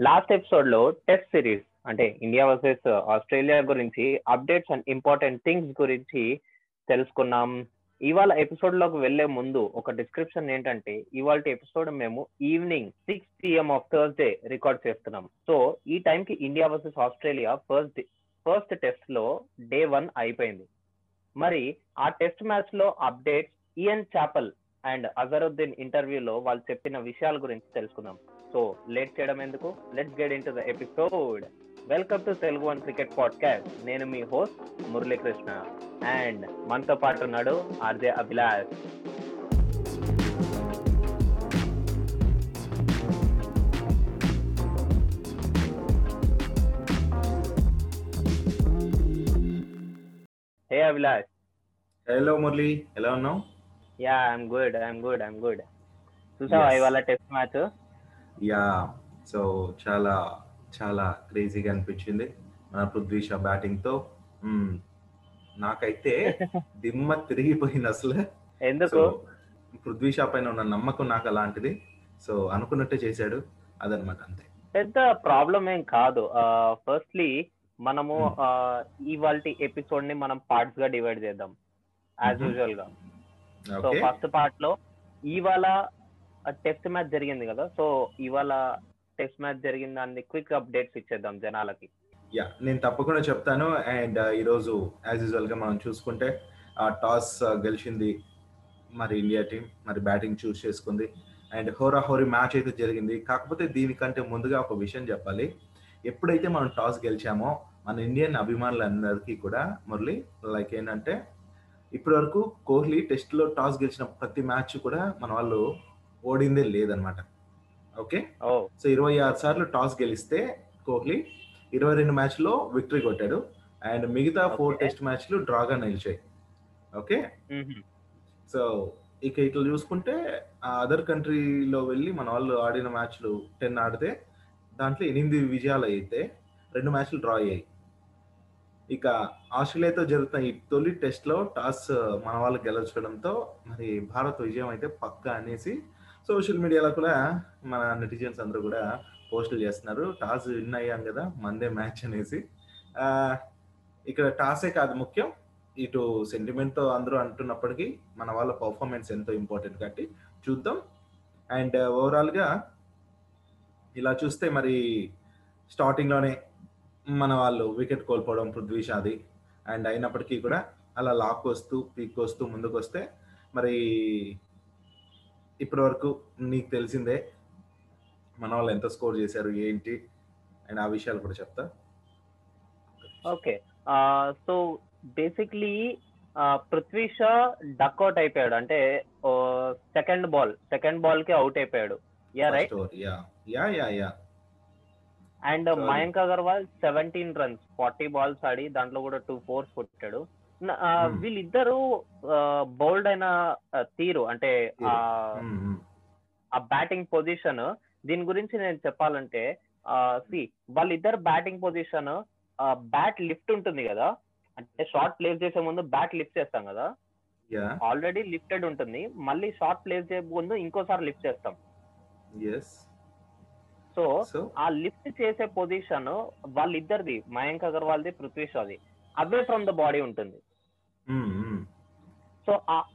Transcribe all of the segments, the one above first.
Last ఎపిసోడ్లో test series అంటే India versus Australia గురించి అప్డేట్స్ అండ్ ఇంపార్టెంట్ థింగ్స్ గురించి తెలుసుకున్నాం. ఇవాళ ఎపిసోడ్లోకి వెళ్ళే ముందు ఒక డిస్క్రిప్షన్ ఏంటంటే ఇవాళ ఎపిసోడ్ మేము evening six PM of Thursday record చేస్తున్నాం. సో ఈ టైం కి India versus Australia first first టెస్ట్లో డే వన్ అయిపోయింది. మరి ఆ టెస్ట్ మ్యాచ్లో updates Ian Chappell and Azharuddin ఇంటర్వ్యూలో వాళ్ళు చెప్పిన విషయాల గురించి తెలుసుకుందాం. సో లేట్ చేయడం ఎందుకు? Let's get into the episode welcome to Telugu one cricket podcast నేను మీ హోస్ట్ మురళీకృష్ణ అండ్ మనతో పాటు ఉన్నాడు RJ Abhilash. Hey Abhilash hello Murali ఎలా ఉన్నావు? Yeah I'm good I'm good I'm good. చూసావా. ఇవాళ టెస్ట్ మ్యాచ్? యా సో చాలా చాలా క్రేజీగా అనిపించింది మన పృథ్వీ షా బ్యాటింగ్తో. నాకైతే దిమ్మ తిరిగిపోయింది అసలు. ఎందుకు? పృథ్వీ షా పైన ఉన్న నమ్మకం నాకు అలాంటిది. సో అనుకున్నట్టే చేశాడు. అదనమాట అంతే. పెద్ద ప్రాబ్లం ఏం కాదు. ఫస్ట్లీ మనము. ఇవాళ ఎపిసోడ్ని మనం పార్ట్స్గా డివైడ్ చేద్దాం. యాజ్. యూజువల్గా. సో ఫస్ట్ పార్ట్లో ఇవాళ టెస్ట్ మ్యాచ్ జరిగింది కదా. సో ఇవాళ టెస్ట్ మ్యాచ్ జరిగిన దాన్ని క్విక్ అప్డేట్స్ ఇచ్చేద్దాం జనాలకి. యా నేను తప్పకుండా చెప్తాను. అండ్ ఈరోజు యాజ్ యూజువల్గా మనం చూసుకుంటే ఆ టాస్ గెలిచింది మరి ఇండియా టీం. మరి బ్యాటింగ్ చూస్ చేసుకుంది. అండ్ హోరా హోరీ మ్యాచ్ అయితే జరిగింది. కాకపోతే దీనికంటే ముందుగా ఒక విషయం చెప్పాలి. ఎప్పుడైతే మనం టాస్ గెలిచామో మన ఇండియన్ అభిమానులందరికీ కూడా మురళి లైక్ ఏంటంటే ఇప్పటి వరకు కోహ్లీ టెస్ట్లో టాస్ గెలిచిన ప్రతి మ్యాచ్ కూడా మన వాళ్ళు ఓడిందే లేదనమాట ఓకే సో ఇరవై ఆరు సార్లు టాస్ గెలిస్తే కోహ్లీ ఇరవై రెండు మ్యాచ్లో విక్టరీ కొట్టాడు. అండ్ మిగతా ఫోర్. టెస్ట్ మ్యాచ్లు డ్రాగా నిలిచాయి. ఓకే సో ఇక ఇట్లా చూసుకుంటే ఆ అదర్ కంట్రీలో వెళ్ళి మన వాళ్ళు ఆడిన మ్యాచ్లు టెన్ ఆడితే దాంట్లో ఎనిమిది విజయాలు అయితే రెండు మ్యాచ్లు డ్రా అయ్యాయి. ఇక ఆస్ట్రేలియాతో జరుగుతున్న ఈ తొలి టెస్ట్లో టాస్ మన వాళ్ళు గెలవడంతో మరి భారత్ విజయం అయితే పక్కా అనేసి సోషల్ మీడియాలో కూడా మన నెటిజన్స్ అందరూ కూడా పోస్టులు చేస్తున్నారు. టాస్ విన్ అయ్యాం కదా మందే మ్యాచ్ అనేసి. ఇక్కడ టాసే కాదు ముఖ్యం. ఇటు సెంటిమెంట్తో అందరూ అంటున్నప్పటికీ మన వాళ్ళ పర్ఫార్మెన్స్ ఎంతో ఇంపార్టెంట్ కాబట్టి చూద్దాం. అండ్ ఓవరాల్గా ఇలా చూస్తే మరి స్టార్టింగ్లోనే మన వాళ్ళు వికెట్ కోల్పోవడం పృథ్వీ షాది. అండ్ అయినప్పటికీ కూడా అలా లాక్ వస్తూ పీక్ వస్తూ ముందుకు వస్తే మరి ఇప్పటి వరకు నీకు తెలిసిందే మన వాళ్ళు ఎంత స్కోర్ చేశారు ఏంటి? అండ్ ఆ విషయాలు కూడా చెప్తా. Okay. So basically Prithvi Shaw duck out అయిపోయాడు. అంటే సెకండ్ బాల్ సెకండ్ బాల్కి అవుట్ అయిపోయాడు. Yeah right yeah yeah yeah and. Mayank Agarwal seventeen runs forty balls ఆడి దాంట్లో కూడా టూ ఫోర్స్ కొట్టాడు. Hmm. వీళ్ళిద్దరూ బౌల్డ్ అయిన తీరు అంటే ఆ బ్యాటింగ్ పొజిషన్ దీని గురించి నేను చెప్పాలంటే సి వాళ్ళిద్దరు బ్యాటింగ్ పొజిషన్ బ్యాట్ లిఫ్ట్ ఉంటుంది కదా అంటే షార్ట్ ప్లేస్ చేసే ముందు బ్యాట్ లిఫ్ట్ చేస్తాం కదా. యా ఆల్రెడీ లిఫ్టెడ్ ఉంటుంది. మళ్ళీ షార్ట్ ప్లేస్ చేసే ముందు ఇంకోసారి లిఫ్ట్ చేస్తాం. సో ఆ లిఫ్ట్ చేసే పొజిషన్ వాళ్ళిద్దరిది మయాంక్ అగర్వాల్ది పృథ్వీ షాది అవే ఫ్రమ్ ద బాడీ ఉంటుంది. So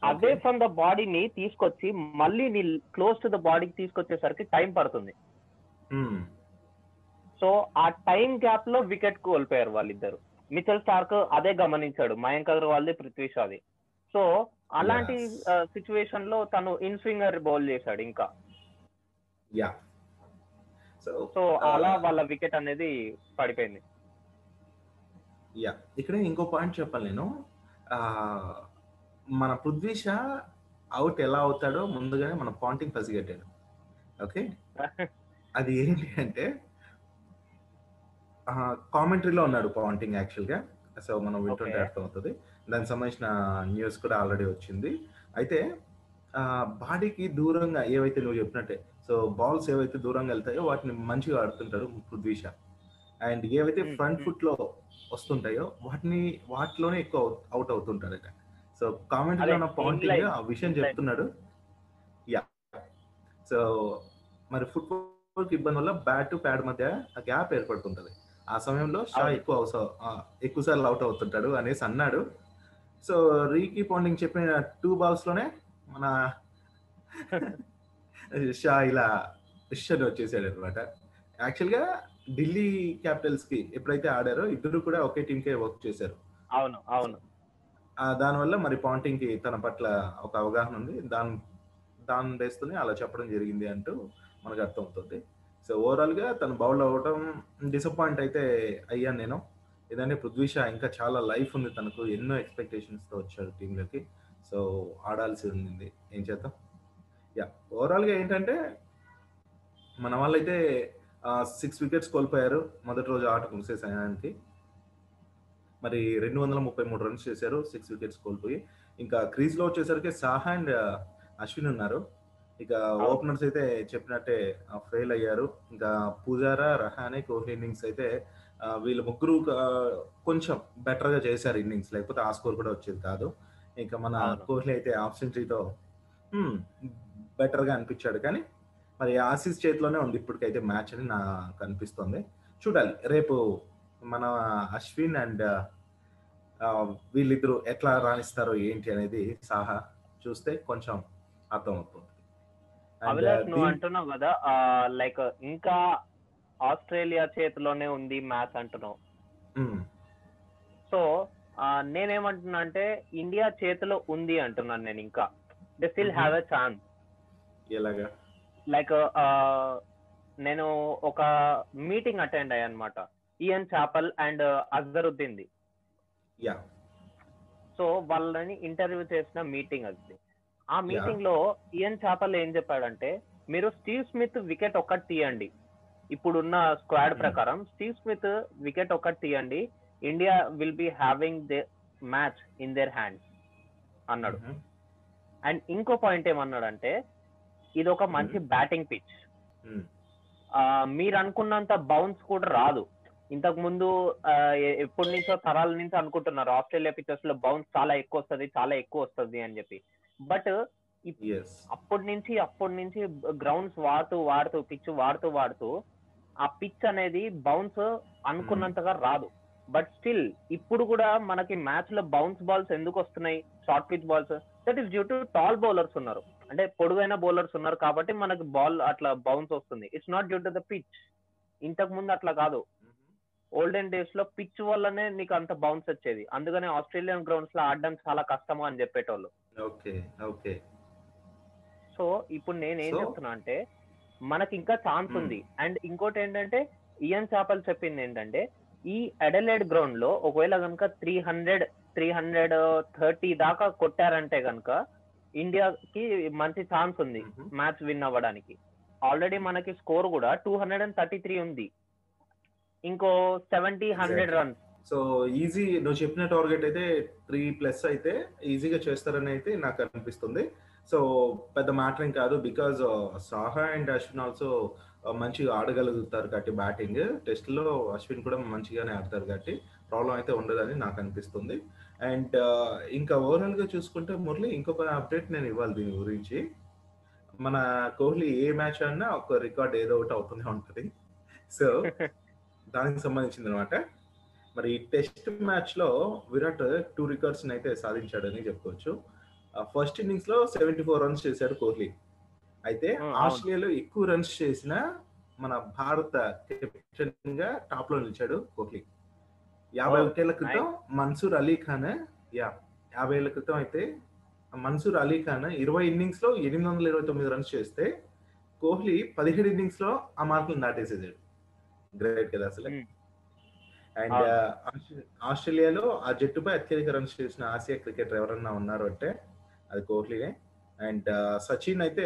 away. ఫ్రమ్ ద బాడీని తీసుకొచ్చి మళ్ళీ నీ క్లోజ్ టు ద బాడీకి తీసుకొచ్చేసరికి టైం పడుతుంది. సో ఆ టైం గ్యాప్లో వికెట్ కోల్పోయారు వాళ్ళిద్దరు. మిచల్ స్టార్క్ అదే గమనించాడు మయాంక్ అగర్వాల్ది పృథ్వీ షాది సో అలాంటి. సిచ్యువేషన్లో తను ఇన్ స్వింగర్ బౌల్ చేశాడు ఇంకా. యా సో సో అలా వాళ్ళ వికెట్ అనేది పడిపోయింది. యా ఇక్కడ ఇంకో పాయింట్ చెప్పాలి నేను. మన పృథ్వీ షా అవుట్ ఎలా అవుతాడో ముందుగానే మన పాయింటింగ్ పసిగట్టాడు ఓకే అది ఏంటి అంటే కామెంటరీలో ఉన్నాడు పాయింటింగ్ యాక్చువల్గా సో మనం వింటుంటే Okay. అర్థమవుతుంది. దానికి సంబంధించిన న్యూస్ కూడా ఆల్రెడీ వచ్చింది. అయితే బాడీకి దూరంగా ఏవైతే నువ్వు చెప్పినట్టే సో బాల్స్ ఏవైతే దూరంగా వెళ్తాయో వాటిని మంచిగా ఆడుతుంటాడు పృథ్వీ షా అండ్ ఏవైతే ఫ్రంట్. ఫుట్లో వస్తుంటాయో వాటిని వాటిలోనే ఎక్కువ అవుట్ అవుతుంటాడట సో కామెంట్ పాయింట్ inline, ఆ విషయం. చెప్తున్నాడు యా సో మరి ఫుట్ నెట్వర్క్ ఇబ్బంది వల్ల బ్యాట్ ప్యాడ్ మధ్య ఆ గ్యాప్ ఏర్పడుతుంటది ఆ సమయంలో షా. ఎక్కువ ఎక్కువ సార్లు అవుట్ అవుతుంటాడు అనేసి అన్నాడు సో రీకీ పాండింగ్ చెప్పిన టూ బాల్స్లోనే మన షా ఇలా ఇషన్ వచ్చేసాడు అనమాట యాక్చువల్గా ఢిల్లీ క్యాపిటల్స్కి ఎప్పుడైతే ఆడారో ఇద్దరు కూడా ఒకే టీమ్ కే వర్క్ చేశారు. అవును అవును. దానివల్ల మరి పాంటింగ్కి తన పట్ల ఒక అవగాహన ఉంది. దాని దాని బేస్తూనే అలా చెప్పడం జరిగింది అంటూ మనకు అర్థమవుతుంది. సో ఓవరాల్గా తను బౌల్ అవ్వడం డిసప్పాయింట్ అయితే అయ్యాను నేను. ఏదంటే పృథ్వీ షా ఇంకా చాలా లైఫ్ ఉంది తనకు. ఎన్నో ఎక్స్పెక్టేషన్స్తో వచ్చాడు టీంలోకి. సో ఆడాల్సి ఉంది. ఏం చేద్దాం? యా ఓవరాల్గా ఏంటంటే మన వాళ్ళైతే సిక్స్ వికెట్స్ కోల్పోయారు. మొదటి రోజు ఆట ముగిసే సమయానికి మరి రెండు వందల ముప్పై మూడు రన్స్ చేశారు. సిక్స్ వికెట్స్ కోల్పోయి. ఇంకా క్రీజ్లో వచ్చేసరికి సాహా అండ్ అశ్విన్ ఉన్నారు. ఇక ఓపెనర్స్ అయితే చెప్పినట్టే ఫెయిల్ అయ్యారు. ఇంకా పూజారా రహానే కోహ్లీ ఇన్నింగ్స్ అయితే వీళ్ళ ముగ్గురు కొంచెం బెటర్గా చేశారు ఇన్నింగ్స్ లేకపోతే ఆ స్కోర్ కూడా వచ్చేది కాదు. ఇంకా మన. కోహ్లీ అయితే హాఫ్ సెంచరీతో బెటర్గా అనిపించాడు. కానీ మరి ఆసీస్ చేతిలోనే ఉంది. ఇప్పటికైతే మ్యాచ్ అని నాకు అనిపిస్తుంది. చూడాలి. రేపు మన అశ్విన్ అండ్ వీళ్ళిద్దరు ఎట్లా రాణిస్తారో ఏంటి అనేది సాహా చూస్తే కొంచెం అర్థమవుతుంది. అభిలాష్ నువ్వు అంటున్నావు కదా లైక్ ఇంకా ఆస్ట్రేలియా చేతిలోనే ఉంది మ్యాచ్ అంటున్నావు. సో నేనేమంటున్నా అంటే ఇండియా చేతిలో ఉంది అంటున్నాను నేను ఇంకా. They still. Have a chance ఎలాగా? లైక్ నేను ఒక మీటింగ్ అటెండ్ అయ్యా అనమాట Ian Chappell and Azharuddin the yeah. So వాళ్ళని ఇంటర్వ్యూ చేసిన మీటింగ్ అది. ఆ మీటింగ్లో ఈఎన్ చాపల్ ఏం చెప్పాడంటే మీరు స్టీవ్ స్మిత్ వికెట్ ఒక్కటి తీయండి. ఇప్పుడున్న స్క్వాడ్. ప్రకారం స్టీవ్ స్మిత్ వికెట్ ఒక్కటి తీయండి. India will be having the match in their hands అన్నాడు. అండ్ ఇంకో పాయింట్ ఏమన్నాడంటే ఇది ఒక మంచి బ్యాటింగ్ పిచ్. మీరు అనుకున్నంత బౌన్స్ కూడా రాదు. ఇంతకు ముందు ఎప్పటి నుంచో తరాల నుంచి అనుకుంటున్నారు ఆస్ట్రేలియా పిక్చర్స్లో బౌన్స్ చాలా ఎక్కువ వస్తుంది చాలా ఎక్కువ వస్తుంది అని చెప్పి. బట్. అప్పటి నుంచి అప్పటి నుంచి గ్రౌండ్స్ వాడుతూ వాడుతూ పిచ్ వాడుతూ వాడుతూ ఆ పిచ్ అనేది బౌన్స్ అనుకున్నంతగా రాదు. బట్ స్టిల్ ఇప్పుడు కూడా మనకి మ్యాచ్లో బౌన్స్ బాల్స్ ఎందుకు వస్తున్నాయి? Short pitch balls. That is due to tall bowlers ఉన్నారు. అంటే పొడుగైన బౌలర్స్ ఉన్నారు కాబట్టి మనకి బాల్ అట్లా బౌన్స్ వస్తుంది. It's not due to the pitch ఇంతకు ముందు అట్లా కాదు. ఓల్డెన్ డేస్లో పిచ్ వల్లనే నీకు అంత బౌన్స్ వచ్చేది. అందుకనే ఆస్ట్రేలియన్ గ్రౌండ్స్లో ఆడడం చాలా కష్టము అని చెప్పేటోళ్ళు. Okay okay. సో ఇప్పుడు నేను ఏం? చెప్తున్నా అంటే మనకి ఇంకా ఛాన్స్. ఉంది. అండ్ ఇంకోటి ఏంటంటే ఇయన్ చాపల్ చెప్పింది ఏంటంటే ఈ అడలైడ్ గ్రౌండ్లో ఒకవేళ కనుక three hundred three hundred thirty దాకా కొట్టారంటే కనుక ఇండియాకి మంచి ఛాన్స్ ఉంది. మ్యాచ్ విన్ అవ్వడానికి. ఆల్రెడీ మనకి స్కోర్ కూడా two hundred and thirty three ఉంది. ఇంకో seventy hundred. Runs. So easy నువ్వు చెప్పిన టార్గెట్ అయితే త్రీ ప్లస్ అయితే ఈజీగా చేస్తారని అయితే నాకు అనిపిస్తుంది. సో పెద్ద మ్యాటర్ ఏం కాదు because Saha and Ashwin also మంచిగా ఆడగలుగుతారు కాబట్టి బ్యాటింగ్. టెస్ట్లో అశ్విన్ కూడా మంచిగానే ఆడతారు కాబట్టి ప్రాబ్లం అయితే ఉండదని నాకు అనిపిస్తుంది. అండ్ ఇంకా ఓవరాల్గా చూసుకుంటే మురళి ఇంకొక అప్డేట్ నేను ఇవ్వాలి దీని గురించి. మన కోహ్లీ ఏ మ్యాచ్ ఆడినా ఒక రికార్డ్ ఏదో ఒకటి అవుతూనే ఉంటుంది. సో దానికి సంబంధించింది అనమాట మరి ఈ టెస్ట్ మ్యాచ్లో విరాట్ టూ రికార్డ్స్ అయితే సాధించాడని చెప్పుకోవచ్చు. ఫస్ట్ ఇన్నింగ్స్లో సెవెంటీ ఫోర్ రన్స్ చేశాడు కోహ్లీ. అయితే. ఆస్ట్రేలియాలో ఎక్కువ రన్స్ చేసిన మన భారత కెప్టెన్గా టాప్లో నిలిచాడు కోహ్లీ. యాభై Oh, ఒకటేళ్ళ క్రితం మన్సూర్ అలీ ఖాన్ యా యాభై ఏళ్ళ క్రితం అయితే మన్సూర్ అలీ ఖాన్ ఇరవై ఇన్నింగ్స్లో ఎనిమిది వందల ఇరవై తొమ్మిది రన్స్ చేస్తే కోహ్లీ పదిహేడు ఇన్నింగ్స్లో ఆ మార్కులు దాటేసేసాడు. గ్రేట్ కదా అసలు. Hmm. అండ్ ఆస్ట్రేలియాలో ఆ జట్టుపై అత్యధిక రన్స్ చేసిన ఆసియా క్రికెటర్ ఎవరన్నా ఉన్నారు అంటే అది కోహ్లీనే అండ్ సచిన్ అయితే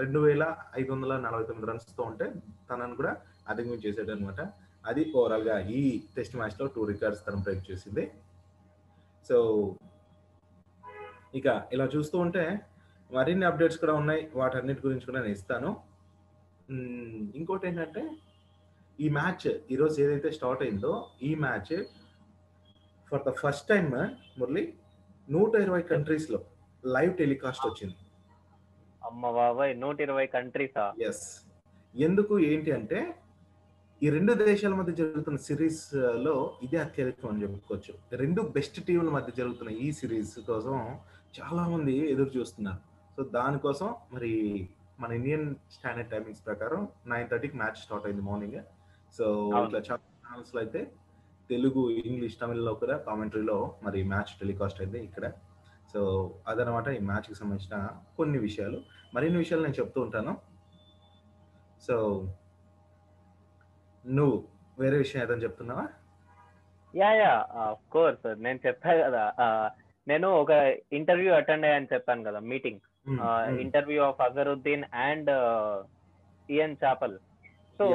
రెండు వేల ఐదు వందల నలభై తొమ్మిది రన్స్తో ఉంటే తనను కూడా అధిగమించేసాడు అనమాట అది ఓవరాల్గా ఈ టెస్ట్ మ్యాచ్లో టూ రికార్డ్స్ తను బ్రేక్ చేసింది. సో ఇక ఇలా చూస్తూ ఉంటే మరిన్ని అప్డేట్స్ కూడా ఉన్నాయి. వాటన్నిటి గురించి కూడా నేను ఇస్తాను. ఇంకోటి ఏంటంటే ఈ మ్యాచ్ ఈరోజు ఏదైతే స్టార్ట్ అయిందో ఈ match for the first time Murali నూట ఇరవై కంట్రీస్లో లైవ్ టెలికాస్ట్ వచ్చింది. అమ్మ బాబాయ్ నూట ఇరవై కంట్రీసా? ఎస్ ఎందుకు ఏంటి అంటే ఈ రెండు దేశాల మధ్య జరుగుతున్న సిరీస్లో ఇదే అత్యధికం అని చెప్పుకోవచ్చు. రెండు బెస్ట్ టీంల మధ్య జరుగుతున్న ఈ సిరీస్ కోసం చాలా మంది ఎదురు చూస్తున్నారు. సో దానికోసం మరి మన ఇండియన్ స్టాండర్డ్ టైమింగ్స్ ప్రకారం నైన్ థర్టీకి మ్యాచ్ స్టార్ట్ అయింది మార్నింగ్. సో. ఇట్లా చాలా ఛానల్స్లో అయితే తెలుగు ఇంగ్లీష్ తమిళ్ళో కూడా కామెంటరీలో మరి మ్యాచ్ టెలికాస్ట్ అయింది ఇక్కడ. సో అదనమాట ఈ మ్యాచ్కి సంబంధించిన కొన్ని విషయాలు. మరిన్ని విషయాలు నేను చెప్తూ ఉంటాను. సో నువ్వు వేరే విషయం ఏదైనా చెప్తున్నావా? యా యా ఆఫ్ కోర్స్ నేను చెప్పా కదా నేను ఒక ఇంటర్వ్యూ అటెండ్ అయ్యాను చెప్పాను కదా meeting. Interview of Azharuddin and Ian Chappell. So.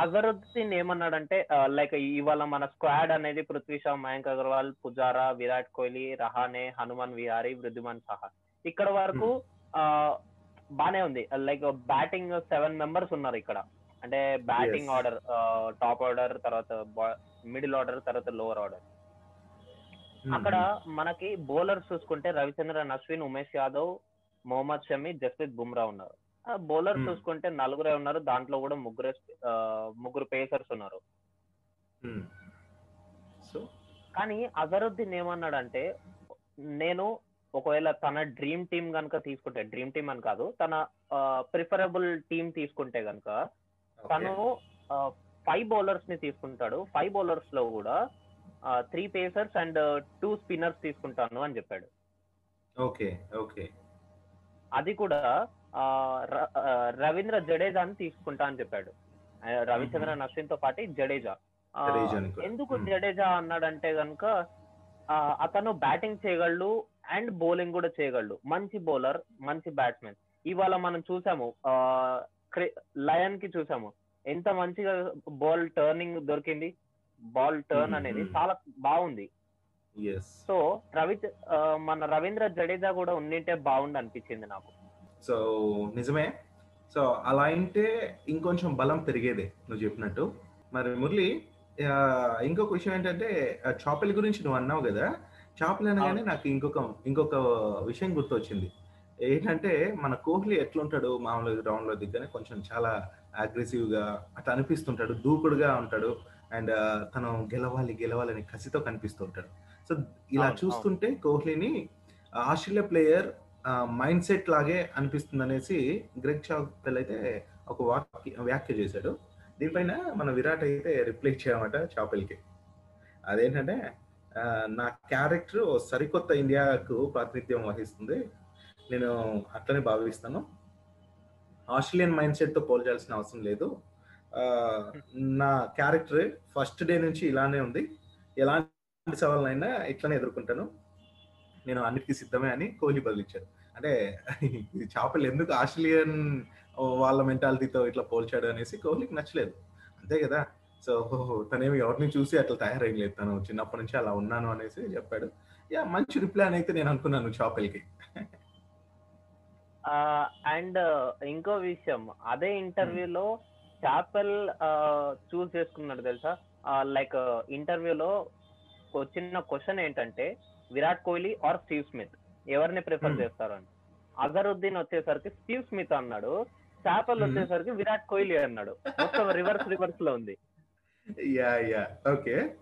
Azharuddin ఏమన్నాడంటే లైక్ ఇవాళ మన స్క్వాడ్ అనేది పృథ్వీ షా మయాంక్ అగర్వాల్ పుజారా విరాట్ కోహ్లీ రహానే హనుమాన్ విహారీ వృద్ధిమాన్ సహా. ఇక్కడ వరకు బానే ఉంది. లైక్ బ్యాటింగ్ సెవెన్ మెంబర్స్ ఉన్నారు ఇక్కడ. అంటే బ్యాటింగ్. ఆర్డర్ టాప్ ఆర్డర్ తర్వాత మిడిల్ ఆర్డర్ తర్వాత లోవర్ ఆర్డర్ మ్మ్, అక్కడ మనకి బౌలర్స్ చూసుకుంటే రవిచంద్రన్ అశ్విన్ ఉమేష్ యాదవ్ మొహమ్మద్ షమి జస్ప్రీత్ బుమ్రా ఉన్నారు బౌలర్స్ Hmm. చూసుకుంటే నలుగురే ఉన్నారు దాంట్లో కూడా ముగ్గురు ముగ్గురు పేసర్స్ ఉన్నారు. సో కానీ అజరుద్దీన్ ఏమన్నాడంటే నేను ఒకవేళ తన డ్రీమ్ టీమ్ కనుక తీసుకుంటే డ్రీమ్ టీమ్ అని కాదు తన ప్రిఫరబుల్ టీమ్ తీసుకుంటే కనుక తను ఫైవ్ బౌలర్స్ని తీసుకుంటాడు. ఫైవ్ బౌలర్స్లో కూడా three pacers and two spinners తీసుకుంటాను అని చెప్పాడు. Okay okay. అది కూడా రవీంద్ర జడేజాని తీసుకుంటా అని చెప్పాడు. రవిచంద్రన్ అశ్విన్తో పాటు జడేజా. ఎందుకు. జడేజా అన్నాడంటే గనుక అతను బ్యాటింగ్ చేయగలడు అండ్ బౌలింగ్ కూడా చేయగలడు. మంచి బౌలర్ మంచి బ్యాట్స్మెన్ ఇవాళ మనం చూసాము లయన్కి చూసాము. ఎంత మంచిగా బాల్ టర్నింగ్ దొరికింది. బాల్ టర్న్ అనేది. చాలా బాగుంది. సో రవి మన రవీంద్ర జడేజా కూడా ఉండింటే బాగుండు అనిపించింది నాకు. సో నిజమే. సో అలా అంటే ఇంకొంచెం బలం పెరిగేదే నువ్వు చెప్పినట్టు. మరి మురళి ఇంకొక విషయం ఏంటంటే చాపెల్ గురించి నువ్వు అన్నావు కదా. చాపెల్ అనగానే నాకు ఇంకొక ఇంకొక విషయం గుర్తొచ్చింది. ఏంటంటే మన కోహ్లీ ఎట్లుంటాడు మామూలుగా గ్రౌండ్లో దిగ్గానే కొంచెం చాలా అగ్రెసివ్గా అట్లా అనిపిస్తుంటాడు దూకుడుగా ఉంటాడు అండ్ తను గెలవాలి గెలవాలని కసితో కనిపిస్తుంటాడు. సో ఇలా చూస్తుంటే కోహ్లీని ఆస్ట్రేలియా ప్లేయర్ మైండ్ సెట్ లాగే అనిపిస్తుంది అనేసి గ్రెగ్ చాపెల్ అయితే ఒక వాక్య వ్యాఖ్య చేశాడు. దీనిపైన మన విరాట్ అయితే రిప్లై చేయమట చాపెల్కి అదేంటంటే నా క్యారెక్టర్ సరికొత్త ఇండియాకు ప్రాతినిధ్యం వహిస్తుంది. నేను అట్లనే భావిస్తాను. ఆస్ట్రేలియన్ మైండ్ సెట్తో పోల్చాల్సిన అవసరం లేదు. నా క్యారెక్టర్ ఫస్ట్ డే నుంచి ఇలానే ఉంది. ఎలాంటి సవాళ్ళనైనా ఇట్లానే ఎదుర్కొంటాను. నేను అన్నిటికీ సిద్ధమే అని కోహ్లీ బదిలిచ్చాడు అంటే చేపలు ఎందుకు ఆస్ట్రేలియన్ వాళ్ళ మెంటాలిటీతో ఇట్లా పోల్చాడు అనేసి కోహ్లీకి నచ్చలేదు. అంతే కదా. సో తనేమి ఎవరిని చూసి అట్లా తయారయ్యలేదు తను చిన్నప్పటి నుంచి అలా ఉన్నాను అనేసి చెప్పాడు. యా మంచి రిప్లై అని అయితే నేను అనుకున్నాను చాపెల్కి. అండ్ ఇంకో విషయం. అదే ఇంటర్వ్యూలో చాపెల్ చూస్ చేసుకున్నాడు తెలుసా? లైక్ ఇంటర్వ్యూలో వచ్చిన క్వశ్చన్ ఏంటంటే Virat Kohli or Steve Smith? ఎవరిని ప్రిఫర్. చేస్తారు అని. అజరుద్దీన్ వచ్చేసరికి స్టీవ్ స్మిత్ అన్నాడు చాపెల్. వచ్చేసరికి విరాట్ కోహ్లీ అన్నాడు. మొత్తం రివర్స్ రివర్స్లో ఉంది. Yeah yeah. ఓకే.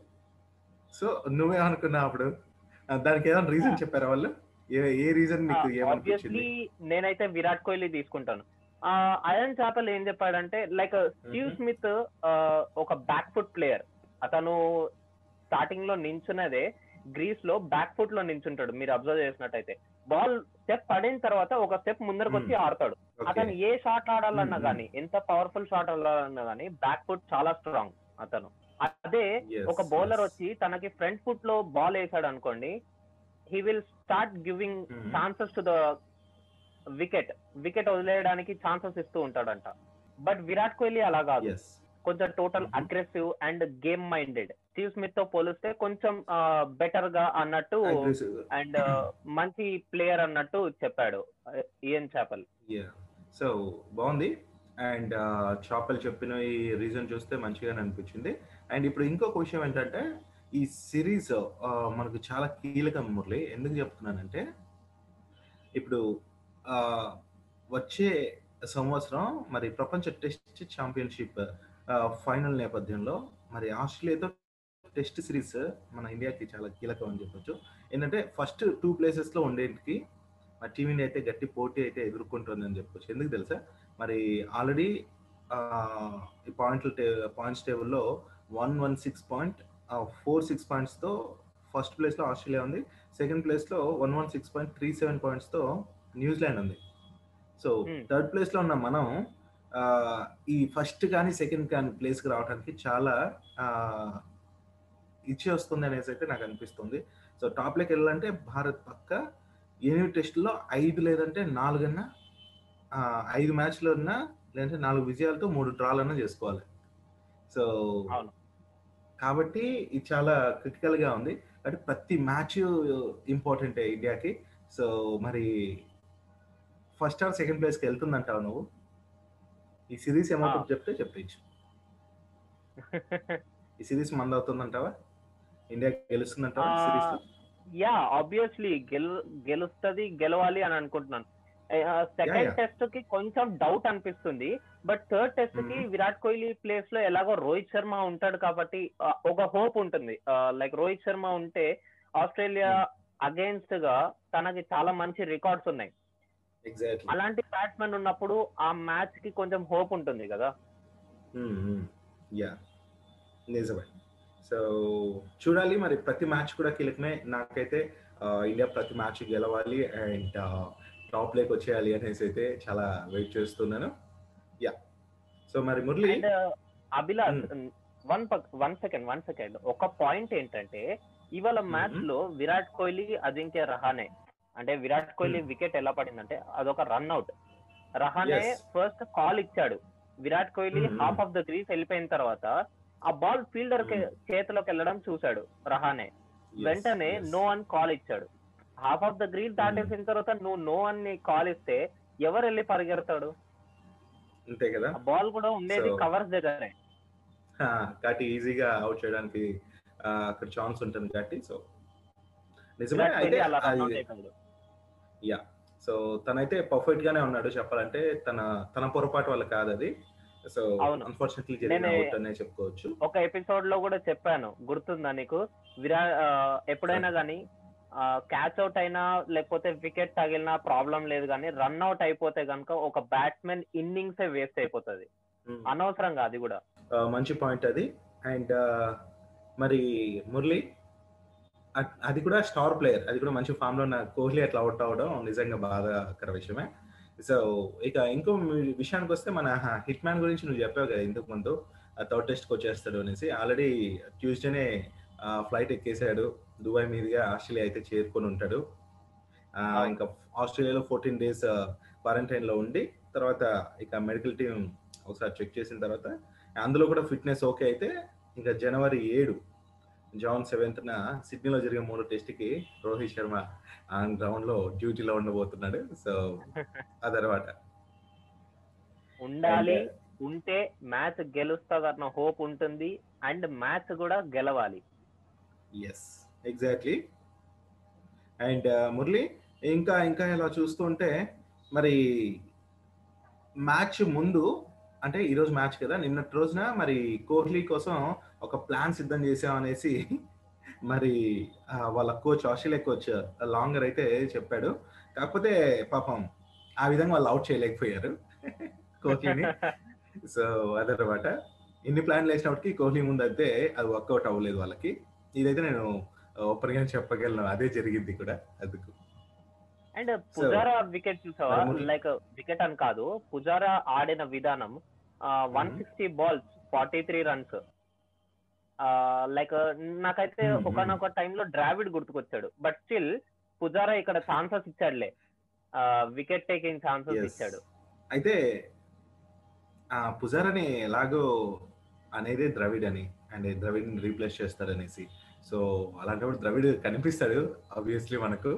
సో నువ్వేమనుకున్నావు అప్పుడు? ఆ, దానికి ఏదైనా రీజన్ చెప్పారా వాళ్ళు? ఏ రీజన్ ఏమనిపించింది నేనైతే విరాట్ కోహ్లీ తీసుకుంటాను ఆ అయన్ చాపల్ ఏం చెప్పాడంటే లైక్ స్టీవ్. స్మిత్ ఒక బ్యాక్ ఫుట్ ప్లేయర్ అతను స్టార్టింగ్లో నించున్నదే గ్రీస్లో బ్యాక్ ఫుట్లో నించుంటాడు మీరు అబ్జర్వ్ చేసినట్టయితే బాల్ స్టెప్ పడిన తర్వాత ఒక స్టెప్ ముందరకు వచ్చి. ఆడతాడు. అతను ఏ షాట్ ఆడాలన్నా. గానీ ఎంత పవర్ఫుల్ షాట్ ఆడాలన్నా గానీ బ్యాక్ ఫుట్ చాలా స్ట్రాంగ్ అతను అదే ఒక బౌలర్. వచ్చి తనకి ఫ్రంట్ ఫుట్లో బాల్ వేసాడు అనుకోండి he will start giving. Chances to the wicket wicket వదిలేయడానికి chances ఇస్తూ ఉంటాడంట బట్ విరాట్ కోహ్లీ అలా కాదు Yes. కొంచెం total. Aggressive and game minded Steve స్మిత్తో పోలిస్తే కొంచెం బెటర్గా అన్నట్టు. అండ్ మంచి ప్లేయర్ అన్నట్టు చెప్పాడు ఇయన్ చాపల్ సో బాగుంది అండ్ చాపల్ చెప్పిన ఈ రీజన్ చూస్తే మంచిగానే అనిపించింది అండ్ ఇప్పుడు ఇంకొక విషయం ఏంటంటే ఈ సిరీస్ మనకు చాలా కీలకం మురళి. ఎందుకు చెప్తున్నానంటే ఇప్పుడు వచ్చే సంవత్సరం మరి ప్రపంచ టెస్ట్ ఛాంపియన్షిప్ ఫైనల్ నేపథ్యంలో మరి ఆస్ట్రేలియాతో టెస్ట్ సిరీస్ మన ఇండియాకి చాలా కీలకం అని చెప్పొచ్చు. ఏంటంటే ఫస్ట్ టూ ప్లేసెస్లో ఉండేటికి మా టీమిండియా అయితే గట్టి పోటీ అయితే ఎదుర్కొంటుంది అని చెప్పొచ్చు. ఎందుకు తెలుసా? మరి ఆల్రెడీ ఈ పాయింట్లు పాయింట్స్ టేబుల్లో one one six point four six పాయింట్స్తో first ప్లేస్లో ఆస్ట్రేలియా ఉంది సెకండ్ ప్లేస్లో one one six point three seven పాయింట్స్తో New Zealand ఉంది సో Hmm. థర్డ్ ప్లేస్లో ఉన్న మనం ఈ ఫస్ట్ కానీ సెకండ్ కానీ ప్లేస్కి రావడానికి చాలా ఇచ్చి వస్తుంది అనేసి అయితే నాకు అనిపిస్తుంది సో టాప్లోకి వెళ్ళాలంటే భారత్ పక్క ఎనిమిది టెస్టుల్లో ఐదు లేదంటే నాలుగన్నా ఐదు మ్యాచ్లు ఉన్నా లేదంటే నాలుగు విజయాలతో మూడు డ్రాలన్నా చేసుకోవాలి సో. కాబట్టి ఇది చాలా క్రిటికల్గా ఉంది. అంటే ప్రతి మ్యాచ్ ఇంపార్టెంట్ ఇండియాకి. సో మరి ఫస్ట్ ఆర్ సెకండ్ ప్లేస్కి వెళ్తుందంటావు నువ్వు? ఈ సిరీస్ ఏమవుతుందో చెప్తే చెప్పచ్చు ఈ సిరీస్ మంద అవుతుందంటావా ఇండియా గెలుస్తుందంటావా సిరీస్ యా ఆబ్వియస్లీ గెలు గెలుస్తుంది గెలవాలి అని అనుకుంటున్నాను. సెకండ్. టెస్ట్కి కొంచెం డౌట్ అనిపిస్తుంది. బట్ థర్డ్ టెస్ట్కి Mhm. విరాట్ కోహ్లీ ప్లేస్లో ఎలాగో రోహిత్ శర్మ ఉంటాడు కాబట్టి ఒక హోప్ ఉంటుంది. లైక్ రోహిత్ శర్మ ఉంటే ఆస్ట్రేలియా అగేన్స్ట్గా తనకి చాలా మంచి రికార్డ్స్ ఉన్నాయి. అలాంటి బ్యాట్స్మెన్ ఉన్నప్పుడు ఆ మ్యాచ్కి కొంచెం హోప్ ఉంటుంది కదా. యా నిజమే. సో చూడాలి మరి ప్రతి మ్యాచ్ కూడా కీలకమే. నాకైతే ఇండియా ప్రతి మ్యాచ్ గెలవాలి అండ్ టాప్ లేక్ వచ్చేయాలి అనేసి అయితే చాలా వెయిట్ చేస్తున్నాను. యా సో మరి Murali? And Abhilash one one second one second ఒక పాయింట్ ఏంటంటే ఇవాళ మ్యాచ్లో విరాట్ కోహ్లీ అజింక్య రహానే అంటే విరాట్ కోహ్లీ Hmm. వికెట్ ఎలా పడిందంటే అదొక run out Rahane. First call ఇచ్చాడు. Virat Kohli Hmm. Half of the crease వెళ్ళిపోయిన తర్వాత ఆ బాల్ ఫీల్డర్ చేతిలోకి వెళ్ళడం చూశాడు రహానే. వెంటనే నో అని కాల్ ఇచ్చాడు. హాఫ్ ఆఫ్ ద గ్రీన్ దాటేసిన తర్వాత నువ్వు నో అని కాల్ ఇస్తే ఎవరు వెళ్ళి పరిగెడతాడు? అంతే కదా. బాల్ కూడా ఉండేది కవర్స్ దగ్గరే. కాబట్టి ఈజీగా అవుట్ చేయడానికి అక్కడ ఛాన్స్ ఉంటుంది కాబట్టి సో నిజమే అయితే యా సో తనైతే పర్ఫెక్ట్ గానే ఉన్నాడు చెప్పాలంటే తన తన పొరపాటు వల్ల కాదు అది. సో. అన్ఫార్చునేట్లీ జరిగిన చెప్పుకోవచ్చు. ఒక ఎపిసోడ్లో కూడా చెప్పాను గుర్తుందా నీకు? విరా ఎప్పుడైనా గానీ క్యాచ్ అవుట్ అయినా లేకపోతే వికెట్ తగిలినా ప్రాబ్లం లేదు కానీ రన్ అవుట్ అయిపోతే గనుక ఒక బ్యాట్స్మెన్ ఇన్నింగ్స్ వేస్ట్ అయిపోతుంది. అనవసరంగా అది కూడా. మంచి పాయింట్ అది. అండ్ మరి మురళి అది కూడా స్టార్ ప్లేయర్ అది కూడా మంచి ఫామ్లో ఉన్న కోహ్లీ అట్లా అవుట్ అవ్వడం నిజంగా బాధాకర విషయమే. సో ఇక ఇంకో విషయానికి వస్తే మన హిట్ మ్యాన్ గురించి నువ్వు చెప్పావు కదా ఇంతకు ముందు. థర్డ్ టెస్ట్ వచ్చేస్తాడు అనేసి. ఆల్రెడీ ట్యూస్డేనే ఫ్లైట్ ఎక్కేసాడు. దుబాయ్ మీదుగా ఆస్ట్రేలియా అయితే చేరుకొని ఉంటాడు. ఆ, ఇంకా ఆస్ట్రేలియాలో ఫోర్టీన్ డేస్ క్వారంటైన్లో ఉండి తర్వాత ఇక మెడికల్ టీం ఒకసారి చెక్ చేసిన తర్వాత అందులో కూడా ఫిట్నెస్ ఓకే అయితే ఇంకా జనవరి ఏడు జాన్ సెవెంత్ న సిడ్నీలో జరిగే మూడో టెస్ట్కి రోహిత్ శర్మ ఆ గ్రౌండ్లో డ్యూటీలో ఉండబోతున్నాడు. సో అదనమాట. ఉండాలి ఉంటే మ్యాచ్ గెలుస్తుందన్న హోప్ ఉంటుంది. అండ్ మ్యాచ్ కూడా గెలవాలి. ఎస్ ఎగ్జాక్ట్లీ అండ్ మురళి ఇంకా ఇంకా ఇలా చూస్తుంటే మరి మ్యాచ్ ముందు అంటే ఈ రోజు మ్యాచ్ కదా నిన్నటి రోజున మరి కోహ్లీ కోసం ఒక ప్లాన్ సిద్ధం చేసామనేసి మరి వాళ్ళ కోచ్ ఆస్ట్రేలియా కోచ్ లాంగర్ అయితే చెప్పాడు. కాకపోతే పాపం ఆ విధంగా వాళ్ళు అవుట్ చేయలేకపోయారు కోహ్లీని. సో అదనమాట. ఇన్ని ప్లాన్లు వేసినప్పటికీ కోహ్లీ ముందు అయితే అది వర్కౌట్ అవ్వలేదు వాళ్ళకి. ఇదైతే నేను ఓపెన్గా చెప్పగలను. అదే జరిగింది కూడా అందుకు. అండ్ పుజారా వికెట్ చూసావా? లైక్ వికెట్ అని కాదు. పుజారా ఆడిన విధానం one sixty balls forty three runs like నాకైతే. ఒకనొక టైంలో ద్రావిడ్ గుర్తుకొచ్చాడు. బట్ స్టిల్ పుజారా ఇక్కడ ఛాన్సెస్ ఇచ్చాడులే. Wicket taking chances. ఇచ్చాడు. అయితే పుజారని ఎలాగో అనేది ద్రవిడ్ అని అండ్ ద్రవిడ్ రీప్లేస్ చేస్తాడనేసి. సో అలాంటప్పుడు ద్రవిడ్ కనిపిస్తాడు ఆబ్వియస్లీ మనకు.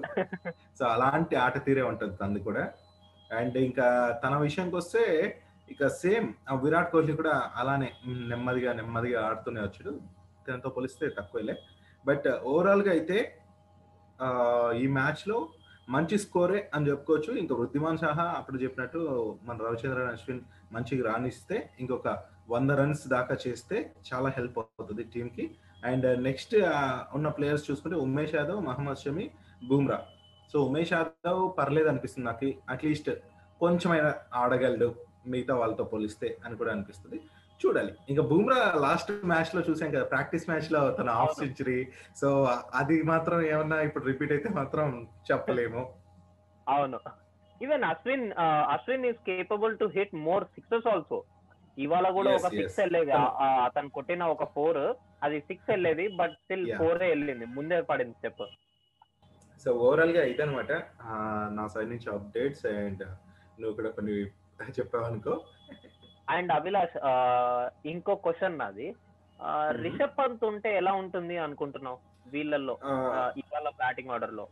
సో అలాంటి ఆట తీరే ఉంటుంది తనది కూడా. అండ్ ఇంకా తన విషయానికి వస్తే ఇక సేమ్ విరాట్ కోహ్లీ కూడా అలానే నెమ్మదిగా నెమ్మదిగా ఆడుతూనే వచ్చాడు. తనతో పోలిస్తే తక్కువలే. బట్ ఓవరాల్గా అయితే ఈ మ్యాచ్లో మంచి స్కోరే అని చెప్పుకోవచ్చు. ఇంకా వృద్ధిమాన్ సాహా అప్పుడు చెప్పినట్టు మన రవిచంద్రన్ అశ్విన్ మంచిగా రాణిస్తే ఇంకొక వంద రన్స్ దాకా చేస్తే చాలా హెల్ప్ అవుతుంది టీంకి అండ్ నెక్స్ట్ ఉన్న ప్లేయర్స్ చూసుకుంటే ఉమేష్ యాదవ్ మహమ్మద్ షమి బూమ్రా. సో ఉమేష్ యాదవ్ పర్లేదు అనిపిస్తుంది నాకు. అట్లీస్ట్ కొంచెమైనా ఆడగలడు మిగతా వాళ్ళతో పోలిస్తే అని కూడా అనిపిస్తుంది. చూడాలి. ఇంకా బూమ్రా లాస్ట్ మ్యాచ్లో చూసాం కదా ప్రాక్టీస్ మ్యాచ్లో తన హాఫ్. సెంచరీ. సో అది మాత్రం ఏమన్నా ఇప్పుడు రిపీట్ అయితే మాత్రం చెప్పలేము. అవును. Even Ashwin Ashwin is capable to hit more sixes also ఇవాళ కూడా ఒక. సిక్స్ వెళ్ళేది ఆ అతను కొట్టిన ఒక ఫోర్ అది సిక్స్ వెళ్ళేది బట్ స్టిల్. ఫోర్ వెళ్ళింది. ముందే పడింది స్టెప్ సో ఓవరాల్గా ఇదనమాట నా సైడ్ నుంచి అప్డేట్స్ అండ్ నువ్వు కూడా కొన్ని చెప్పావు అనుకో. అండ్ అభిలాష్ ఇంకో క్వశ్చన్ నాది. రిషబ్ పంత్ ఉంటే ఎలా ఉంటుంది అనుకుంటున్నావు వీళ్ళల్లో? ఇవాళ బ్యాటింగ్ ఆర్డర్లో.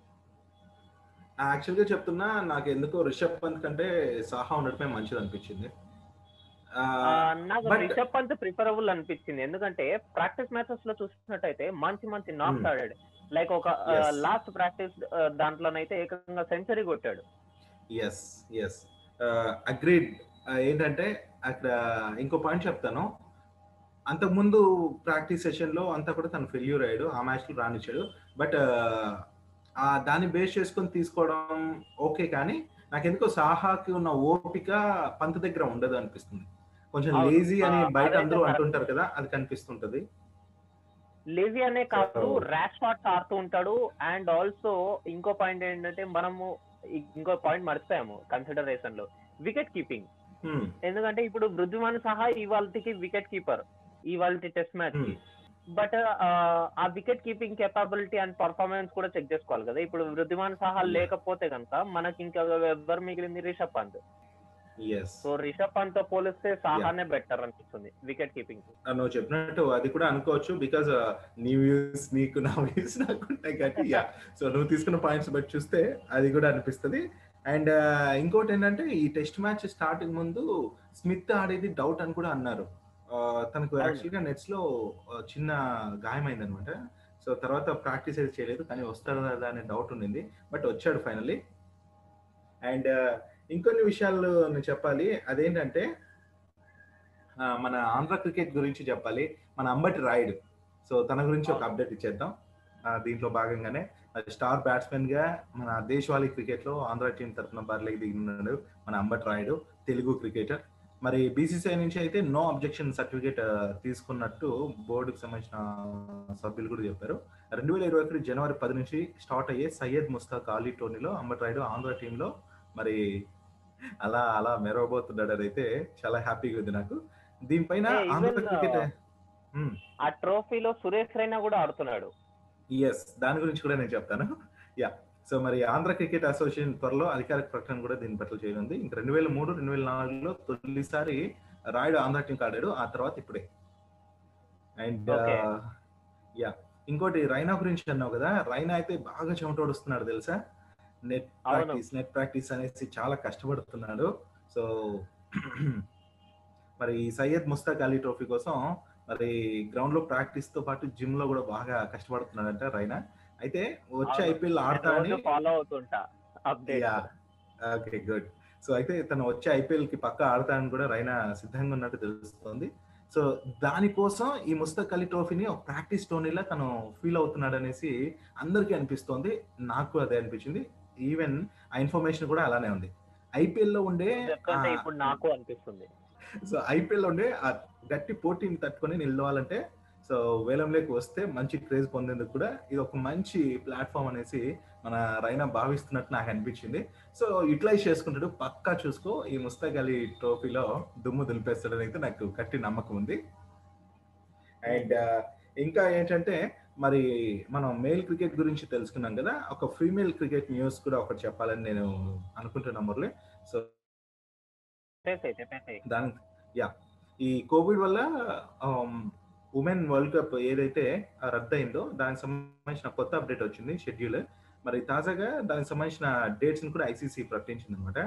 యాక్చువల్గా చెప్తున్నా నాకు ఎందుకో రిషబ్ పంత్ కంటే సాహా ఉండటమే మంచిది అనిపించింది నాకు రిషబ్ పంత్ ప్రిఫరబుల్ అనిపించింది. ఎందుకంటే ప్రాక్టీస్ మ్యాచెస్లో చూసినట్టయితే మంచి మంచి నాక్స్ Hmm. ఆడాడు. లైక్ ఒక. లాస్ట్ ప్రాక్టీస్ దాంట్లోనైతే ఏకంగా సెంచరీ కొట్టాడు. ఎస్ ఎస్ అగ్రీడ్ ఏంటంటే అక్కడ ఇంకో పాయింట్ చెప్తాను. అంతకుముందు ప్రాక్టీస్ సెషన్లో అంతా కూడా తను ఫెయిల్యూర్ అయ్యాడు. ఆ మ్యాచ్లో రానిచ్చాడు. బట్ ఆ దాన్ని బేస్ చేసుకొని తీసుకోవడం ఓకే కానీ నాకు ఎందుకో సాహాకి ఉన్న ఓపిక పంత్ దగ్గర ఉండదు అనిపిస్తుంది. కొంచెం. లేజీ అని బయట అందరూ. అంటుంటారు కదా అది కనిపిస్తుంటది. లేజీ అనే కాదు ర్యాష్ షాట్స్ ఆడుతూ ఉంటాడు. అండ్ ఆల్సో ఇంకో పాయింట్ ఏంటంటే మనము ఇంకో పాయింట్ మర్చిపోయాము కన్సిడరేషన్లో. Wicket keeping Hmm. ఎందుకంటే ఇప్పుడు వృద్ధిమాన్ సహా ఇవాళకి వికెట్ కీపర్ ఇవాళ టెస్ట్ మ్యాచ్కి. బట్ ఆ wicket keeping capability and performance కూడా చెక్ చేసుకోవాలి కదా. ఇప్పుడు వృద్ధిమాన్ సహా లేకపోతే కనుక మనకి ఇంకా ఎవరు మిగిలింది రిషబ్ పంత్. సో రిషబ్ పంత్తో పోలిస్తే సాహానే బెటర్ అనిపిస్తుంది వికెట్ కీపింగ్ నువ్వు చెప్పినట్టు అది కూడా అనుకోవచ్చు బికాజ్ నీ వ్యూస్ నీకు నా వ్యూస్ నాకు ఉంటాయి కాబట్టి యా సో నువ్వు తీసుకున్న పాయింట్స్ బట్టి చూస్తే అది కూడా అనిపిస్తుంది. అండ్ ఇంకోటి ఏంటంటే ఈ టెస్ట్ మ్యాచ్ స్టార్టింగ్ ముందు స్మిత్ ఆడేది డౌట్ అని కూడా అన్నారు. ఆ, తనకు. యాక్చువల్గా నెట్స్లో చిన్న గాయమైంది అనమాట సో తర్వాత ప్రాక్టీస్ అయితే చేయలేదు కానీ వస్తాడా అనే డౌట్ ఉండింది. బట్ వచ్చాడు ఫైనల్లీ అండ్ ఇంకొన్ని విషయాలు నేను చెప్పాలి. అదేంటంటే మన ఆంధ్ర క్రికెట్ గురించి చెప్పాలి. మన అంబటి రాయుడు. సో తన గురించి ఒక అప్డేట్ ఇచ్చేద్దాం. దీంట్లో భాగంగానే స్టార్ బ్యాట్స్మెన్గా మన దేశవాళీ క్రికెట్లో ఆంధ్ర టీం తరఫున బరిలోకి దిగినాడు మన అంబటి రాయుడు తెలుగు క్రికెటర్. మరి బీసీసీఐ నుంచి అయితే నో అబ్జెక్షన్ సర్టిఫికేట్ తీసుకున్నట్టు బోర్డుకు సంబంధించిన సభ్యులు కూడా చెప్పారు. రెండు వేల ఇరవై ఒకటి జనవరి పది నుంచి స్టార్ట్ అయ్యే సయ్యద్ ముస్తాక్ అలీ టోర్నీలో అంబటి రాయుడు ఆంధ్ర టీంలో మరి అలా అలా మెరవబోతున్నాడు అయితే చాలా హ్యాపీగా ఉంది నాకు. దీనిపైన ఆంధ్ర క్రికెట్ ఆ ట్రోఫీలో సురేష్ రైనా కూడా ఆడుతున్నాడు. ఎస్ దాని గురించి కూడా నేను చెప్తాను. యా సో మరి ఆంధ్ర క్రికెట్ అసోసియేషన్ త్వరలో అధికారిక ప్రకటన కూడా దీని పట్ల చేయనుంది. ఇంక రెండు వేల మూడు రెండు వేల నాలుగులో తొలిసారి రాయుడు ఆంధ్ర టీంకి ఆడాడు. ఆ తర్వాత ఇప్పుడే. అండ్. యా ఇంకోటి రైనా గురించి అన్నావు కదా. రైనా అయితే బాగా చెమటోడుస్తున్నాడు తెలుసా? నెట్. ప్రాక్టీస్ నెట్ ప్రాక్టీస్ అనేసి చాలా కష్టపడుతున్నాడు. సో మరి సయ్యద్ ముస్తాక్ అలీ ట్రోఫీ కోసం మరి గ్రౌండ్లో ప్రాక్టీస్తో పాటు జిమ్లో కూడా బాగా కష్టపడుతున్నాడంట రైనా. అయితే వచ్చే. ఐపీఎల్ ఆడతా అని రోజు ఫాలో అవుతుంటా ఓకే గుడ్. సో అయితే తను వచ్చే ఐపీఎల్కి పక్క ఆడతానని కూడా రైనా సిద్ధంగా ఉన్నట్టు తెలుస్తుంది. సో దానికోసం ఈ ముస్తక్ అలీ ట్రోఫీని ఒక ప్రాక్టీస్ టోర్నీలా తను ఫీల్ అవుతున్నాడు అనేసి అందరికీ అనిపిస్తోంది. నాకు అదే అనిపించింది. ఈవెన్ ఆ ఇన్ఫర్మేషన్ కూడా అలానే ఉంది. ఐపీఎల్లో ఉండే ఇప్పుడు నాకు అనిపిస్తుంది. సో ఐపీఎల్లో ఉండే ఆ గట్టి పోటీని తట్టుకొని నిలవాలంటే సో వేలంలోకి వస్తే మంచి క్రేజ్ పొందేందుకు కూడా ఇది ఒక మంచి ప్లాట్ఫామ్ అనేసి మన రైనా భావిస్తున్నట్టు నాకు అనిపించింది. సో యూటిలైజ్ చేసుకుంటాడు పక్కా చూసుకో. ఈ ముస్తాక్ అలీ ట్రోఫీలో దుమ్ము దులిపేస్తాడని అయితే నాకు గట్టి నమ్మకం ఉంది. అండ్ ఇంకా ఏంటంటే మరి మనం మేల్ క్రికెట్ గురించి తెలుసుకున్నాం కదా ఒక ఫీమేల్ క్రికెట్ న్యూస్ కూడా ఒకటి చెప్పాలని నేను అనుకుంటున్నా మురళి. సో. దాని యా ఈ కోవిడ్ వల్ల ఉమెన్ వరల్డ్ కప్ ఏదైతే రద్దయిందో దానికి సంబంధించిన కొత్త అప్డేట్ వచ్చింది షెడ్యూల్ మరి తాజాగా దానికి సంబంధించిన డేట్స్ని కూడా ఐసీసీ ప్రకటించింది అనమాట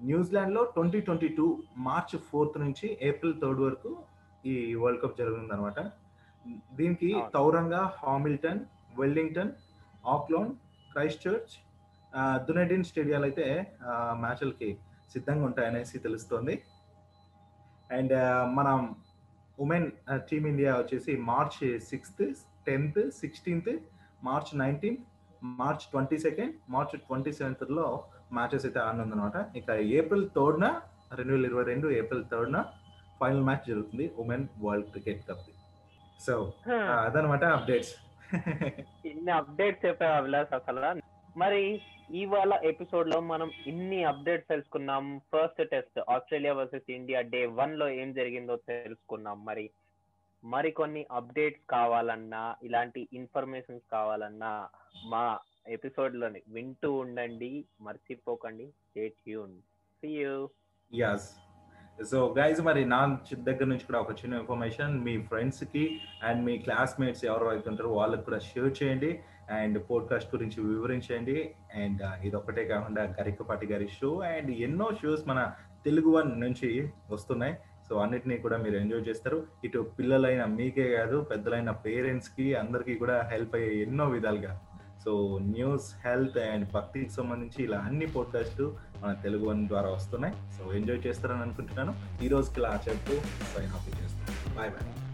న్యూజిలాండ్లో twenty twenty two March fourth నుంచి ఏప్రిల్ థర్డ్ వరకు ఈ వరల్డ్ కప్ జరుగుతుంది అనమాట దీనికి. Tauranga Hamilton Wellington Auckland Christchurch Dunedin స్టేడియాలు అయితే మ్యాచ్లకి సిద్ధంగా ఉంటాయనేసి తెలుస్తోంది. అండ్ మనం ఉమెన్ టీమ్ ఇండియా వచ్చేసి March sixth tenth sixteenth March nineteenth March twenty second March twenty సెవెంత్లో matches అయితే ఆడనుందనమాట ఇక ఏప్రిల్ థర్డ్న రెండు వేల ఇరవై రెండు ఏప్రిల్ థర్డ్న ఫైనల్ మ్యాచ్ జరుగుతుంది women world cricket cup so అదనమాట అప్డేట్స్. ఇన్ని అప్డేట్స్ చెప్పావు అభిలాష్ అసలు. మరి ఇవాళ ఎపిసోడ్లో మనం ఇన్ని అప్డేట్స్ తెలుసుకున్నాం. First test Australia versus India day వన్లో ఏం జరిగిందో తెలుసుకున్నాం. మరి మరికొన్ని అప్డేట్స్ కావాలన్నా ఇలాంటి ఇన్ఫర్మేషన్స్ కావాలన్నా మా ఎపిసోడ్లోని వింటూ ఉండండి. మర్చిపోకండి. Stay tune see you yes so guys మరి నా చి- దగ్గర నుంచి కూడా ఒక చిన్న ఇన్ఫర్మేషన్ మీ ఫ్రెండ్స్కి అండ్ మీ క్లాస్మేట్స్ ఎవరు అయితే వాళ్ళకి కూడా షేర్ చేయండి. అండ్ పోడ్కాస్ట్ గురించి వివరించండి. అండ్ ఇది ఒకటే కాకుండా గరికపాటి గారి షో అండ్ ఎన్నో షోస్ మన తెలుగు వన్ నుంచి వస్తున్నాయి. సో అన్నిటినీ కూడా మీరు ఎంజాయ్ చేస్తారు. ఇటు పిల్లలైన మీకే కాదు పెద్దలైన పేరెంట్స్కి అందరికీ కూడా హెల్ప్ అయ్యే ఎన్నో విధాలుగా. సో న్యూస్ హెల్త్ అండ్ భక్తికి సంబంధించి ఇలా అన్ని పోడ్కాస్ట్ మన తెలుగు వన్ ద్వారా వస్తున్నాయి. సో ఎంజాయ్ చేస్తారని అనుకుంటున్నాను. ఈ రోజుకి ఇలా చెప్తూ సైన్ ఆఫ్ చేస్తాను. Bye bye